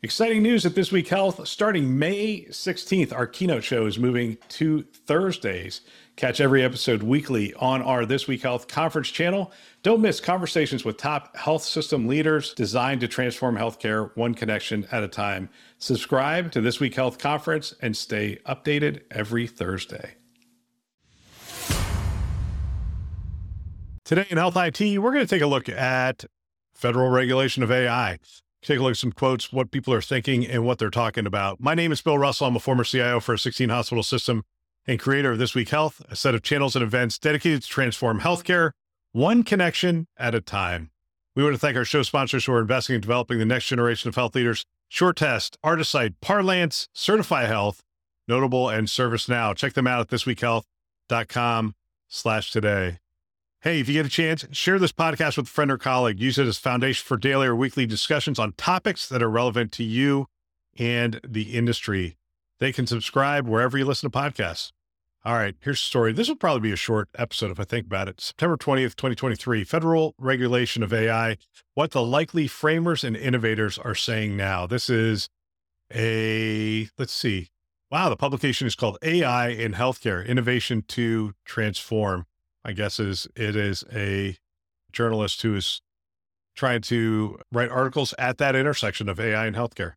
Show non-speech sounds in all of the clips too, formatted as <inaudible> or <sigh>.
Exciting news at This Week Health. Starting May 16th, our keynote show is moving to Thursdays. Catch every episode weekly on our This Week Health conference channel. Don't miss conversations with top health system leaders designed to transform healthcare one connection at a time. Subscribe to This Week Health conference and stay updated every Thursday. Today in Health IT, we're going to take a look at federal regulation of AI take a look at some quotes, what people are thinking, and what they're talking about. My name is Bill Russell. I'm a former CIO for a 16 hospital system and creator of This Week Health, a set of channels and events dedicated to transform healthcare one connection at a time. We want to thank our show sponsors who are investing in developing the next generation of health leaders SureTest, Artisight, Parlance, Certify Health, Notable, and ServiceNow. Check them out at thisweekhealth.com slash today. Hey, if you get a chance, share this podcast with a friend or colleague. Use it as foundation for daily or weekly discussions on topics that are relevant to you and the industry. They can subscribe wherever you listen to podcasts. All right, here's the story. This will probably be a short episode if I think about it. September 20th, 2023, federal regulation of AI, what the likely framers and innovators are saying now. This is a, let's see. Wow, the publication is called AI in Healthcare Innovation to Transform. I guess is it is a journalist who is trying to write articles at that intersection of AI and healthcare.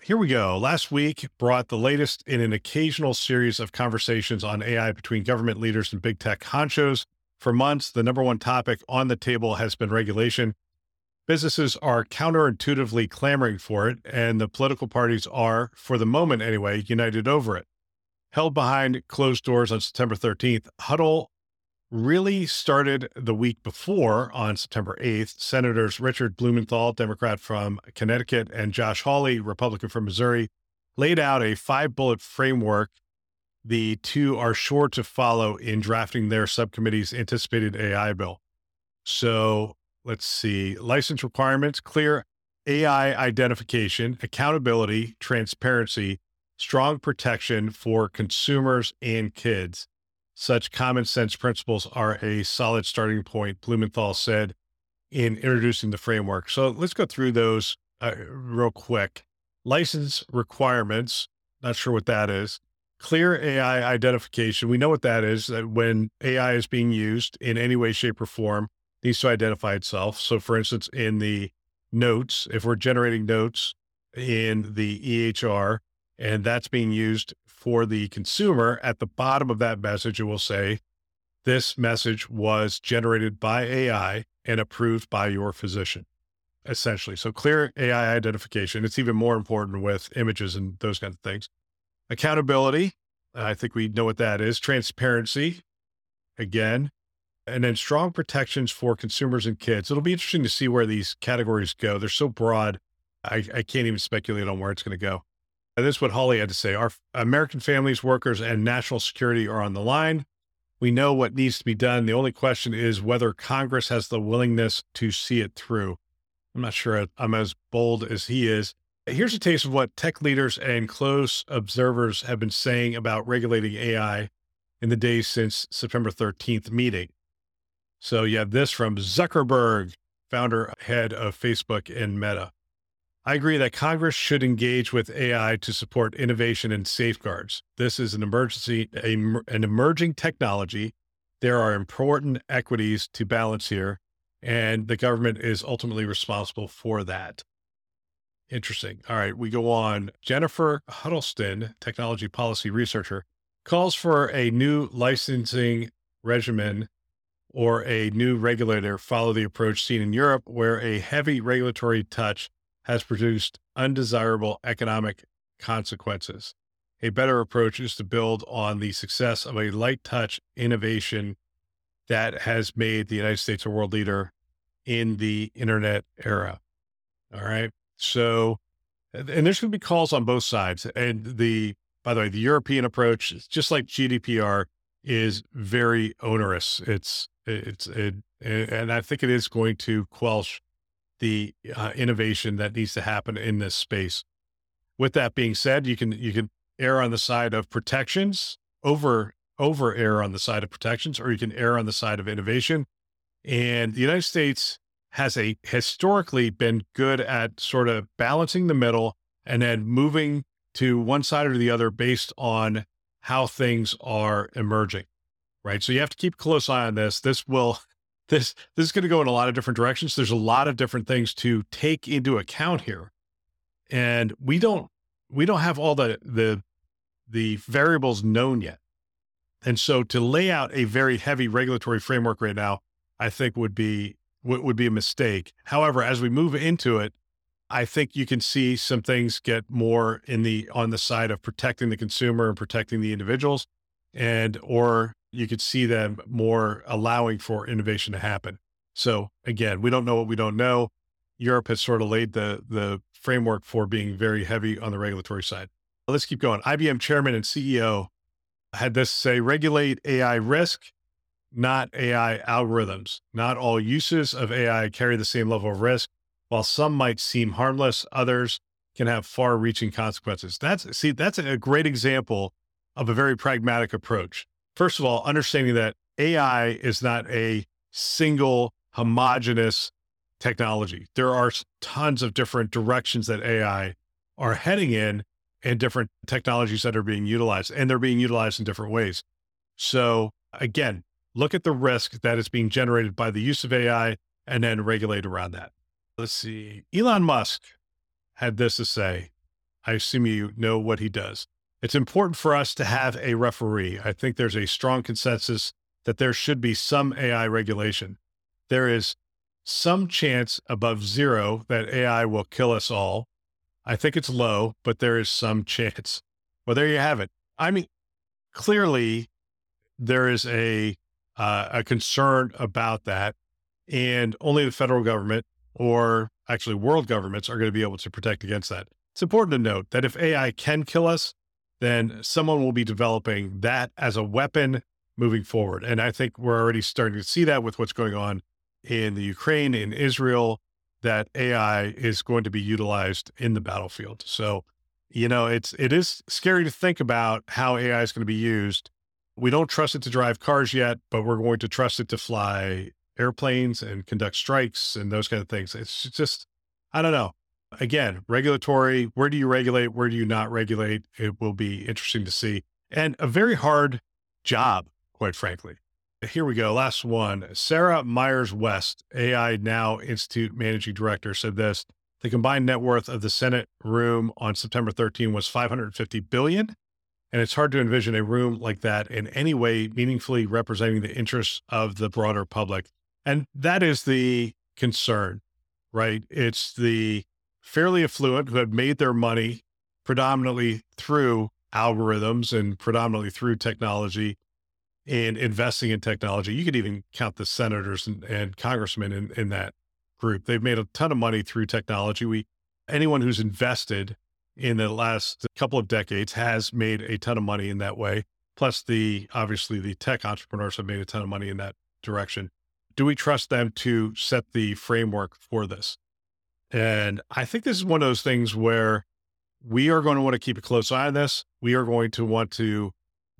Here we go. Last week brought the latest in an occasional series of conversations on AI between government leaders and big tech honchos. For months, the number one topic on the table has been regulation. Businesses are counterintuitively clamoring for it, and the political parties are, for the moment anyway, united over it. Held behind closed doors on September 13th, Huddle really started the week before on September 8th. Senators Richard Blumenthal, Democrat from Connecticut, and Josh Hawley, Republican from Missouri, laid out a five bullet framework the two are sure to follow in drafting their subcommittee's anticipated AI bill. So let's see license requirements, clear AI identification, accountability, transparency, strong protection for consumers and kids. Such common sense principles are a solid starting point, Blumenthal said in introducing the framework. So let's go through those uh, real quick. License requirements, not sure what that is. Clear AI identification. We know what that is, that when AI is being used in any way, shape, or form, needs to identify itself. So, for instance, in the notes, if we're generating notes in the EHR and that's being used for the consumer, at the bottom of that message, it will say, This message was generated by AI and approved by your physician, essentially. So clear AI identification. It's even more important with images and those kinds of things. Accountability. I think we know what that is. Transparency, again, and then strong protections for consumers and kids. It'll be interesting to see where these categories go. They're so broad, I, I can't even speculate on where it's going to go. Uh, this is what Hawley had to say. Our American families, workers, and national security are on the line. We know what needs to be done. The only question is whether Congress has the willingness to see it through. I'm not sure I'm as bold as he is. Here's a taste of what tech leaders and close observers have been saying about regulating AI in the days since September 13th meeting. So you have this from Zuckerberg, founder head of Facebook and Meta. I agree that Congress should engage with AI to support innovation and safeguards. This is an emergency, a, an emerging technology. There are important equities to balance here, and the government is ultimately responsible for that. Interesting. All right, we go on. Jennifer Huddleston, technology policy researcher, calls for a new licensing regimen or a new regulator follow the approach seen in Europe, where a heavy regulatory touch has produced undesirable economic consequences. A better approach is to build on the success of a light touch innovation that has made the United States a world leader in the internet era. All right. So, and there's going to be calls on both sides. And the, by the way, the European approach, just like GDPR, is very onerous. It's, it's, it, and I think it is going to quelch the uh, innovation that needs to happen in this space. With that being said, you can you can err on the side of protections over over err on the side of protections, or you can err on the side of innovation. And the United States has a historically been good at sort of balancing the middle and then moving to one side or the other based on how things are emerging. Right. So you have to keep close eye on this. This will this this is going to go in a lot of different directions. There's a lot of different things to take into account here. And we don't we don't have all the the the variables known yet. And so to lay out a very heavy regulatory framework right now, I think would be would be a mistake. However, as we move into it, I think you can see some things get more in the on the side of protecting the consumer and protecting the individuals, and or you could see them more allowing for innovation to happen. So again, we don't know what we don't know. Europe has sort of laid the the framework for being very heavy on the regulatory side. Let's keep going. IBM chairman and CEO had this say regulate AI risk, not AI algorithms. Not all uses of AI carry the same level of risk. While some might seem harmless, others can have far reaching consequences. That's see, that's a great example of a very pragmatic approach. First of all, understanding that AI is not a single homogenous technology. There are tons of different directions that AI are heading in and different technologies that are being utilized, and they're being utilized in different ways. So, again, look at the risk that is being generated by the use of AI and then regulate around that. Let's see. Elon Musk had this to say. I assume you know what he does. It's important for us to have a referee. I think there's a strong consensus that there should be some AI regulation. There is some chance above zero that AI will kill us all. I think it's low, but there is some <laughs> chance. Well, there you have it. I mean, clearly there is a uh, a concern about that, and only the federal government or actually world governments are going to be able to protect against that. It's important to note that if AI can kill us, then someone will be developing that as a weapon moving forward. And I think we're already starting to see that with what's going on in the Ukraine, in Israel, that AI is going to be utilized in the battlefield. So, you know, it's it is scary to think about how AI is going to be used. We don't trust it to drive cars yet, but we're going to trust it to fly airplanes and conduct strikes and those kind of things. It's just, I don't know. Again, regulatory, where do you regulate? Where do you not regulate? It will be interesting to see. And a very hard job, quite frankly. Here we go. Last one. Sarah Myers West, AI Now Institute Managing Director, said this the combined net worth of the Senate room on September 13 was 550 billion. And it's hard to envision a room like that in any way meaningfully representing the interests of the broader public. And that is the concern, right? It's the fairly affluent who had made their money predominantly through algorithms and predominantly through technology and investing in technology. You could even count the senators and, and congressmen in, in that group. They've made a ton of money through technology. We anyone who's invested in the last couple of decades has made a ton of money in that way. Plus the obviously the tech entrepreneurs have made a ton of money in that direction do we trust them to set the framework for this? And I think this is one of those things where we are going to want to keep a close eye on this. We are going to want to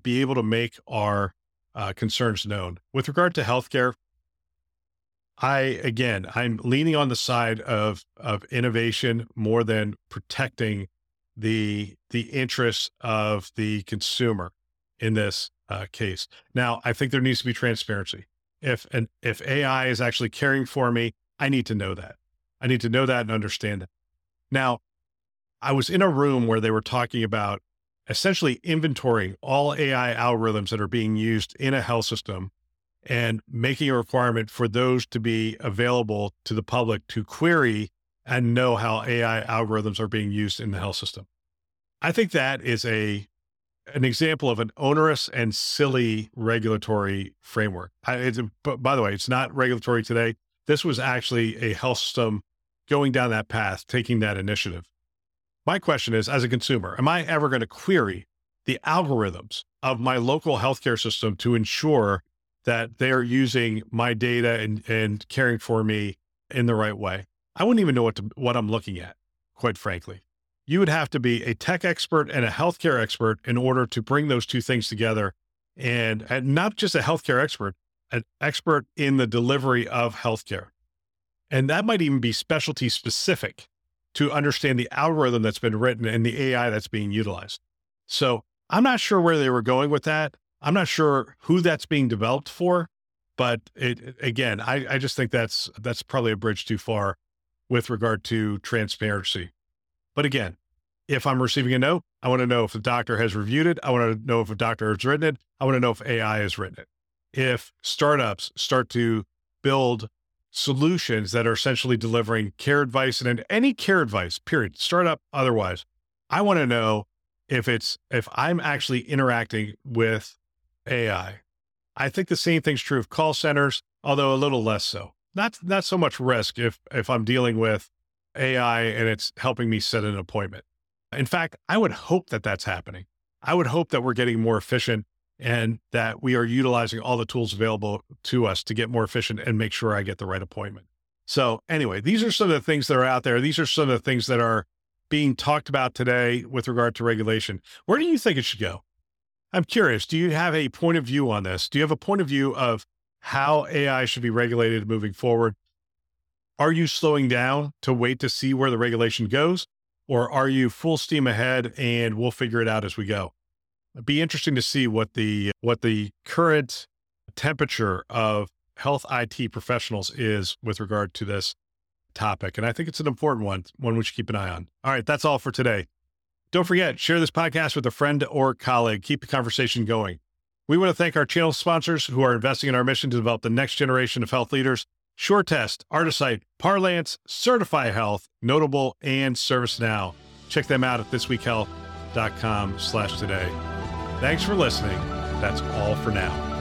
be able to make our uh, concerns known. With regard to healthcare, I again, I'm leaning on the side of of innovation more than protecting the the interests of the consumer in this uh, case. Now, I think there needs to be transparency if an if AI is actually caring for me, I need to know that. I need to know that and understand it. Now, I was in a room where they were talking about essentially inventorying all AI algorithms that are being used in a health system and making a requirement for those to be available to the public to query and know how AI algorithms are being used in the health system. I think that is a an example of an onerous and silly regulatory framework. I, by the way, it's not regulatory today. This was actually a health system going down that path, taking that initiative. My question is as a consumer, am I ever going to query the algorithms of my local healthcare system to ensure that they're using my data and, and caring for me in the right way? I wouldn't even know what to, what I'm looking at, quite frankly you would have to be a tech expert and a healthcare expert in order to bring those two things together. And, and not just a healthcare expert, an expert in the delivery of healthcare. And that might even be specialty specific to understand the algorithm that's been written and the AI that's being utilized. So I'm not sure where they were going with that. I'm not sure who that's being developed for, but it again, I, I just think that's that's probably a bridge too far with regard to transparency. But again, if I'm receiving a note, I want to know if the doctor has reviewed it. I want to know if a doctor has written it. I want to know if AI has written it. If startups start to build solutions that are essentially delivering care advice and any care advice, period, startup otherwise, I want to know if it's if I'm actually interacting with AI. I think the same thing's true of call centers, although a little less so. Not not so much risk if if I'm dealing with AI and it's helping me set an appointment. In fact, I would hope that that's happening. I would hope that we're getting more efficient and that we are utilizing all the tools available to us to get more efficient and make sure I get the right appointment. So, anyway, these are some of the things that are out there. These are some of the things that are being talked about today with regard to regulation. Where do you think it should go? I'm curious. Do you have a point of view on this? Do you have a point of view of how AI should be regulated moving forward? Are you slowing down to wait to see where the regulation goes? Or are you full steam ahead and we'll figure it out as we go? It'd be interesting to see what the what the current temperature of health IT professionals is with regard to this topic. And I think it's an important one, one we should keep an eye on. All right, that's all for today. Don't forget, share this podcast with a friend or colleague. Keep the conversation going. We want to thank our channel sponsors who are investing in our mission to develop the next generation of health leaders. SureTest, Artisight, Parlance, Certify Health, Notable, and ServiceNow. Check them out at thisweekhealth.com slash today. Thanks for listening. That's all for now.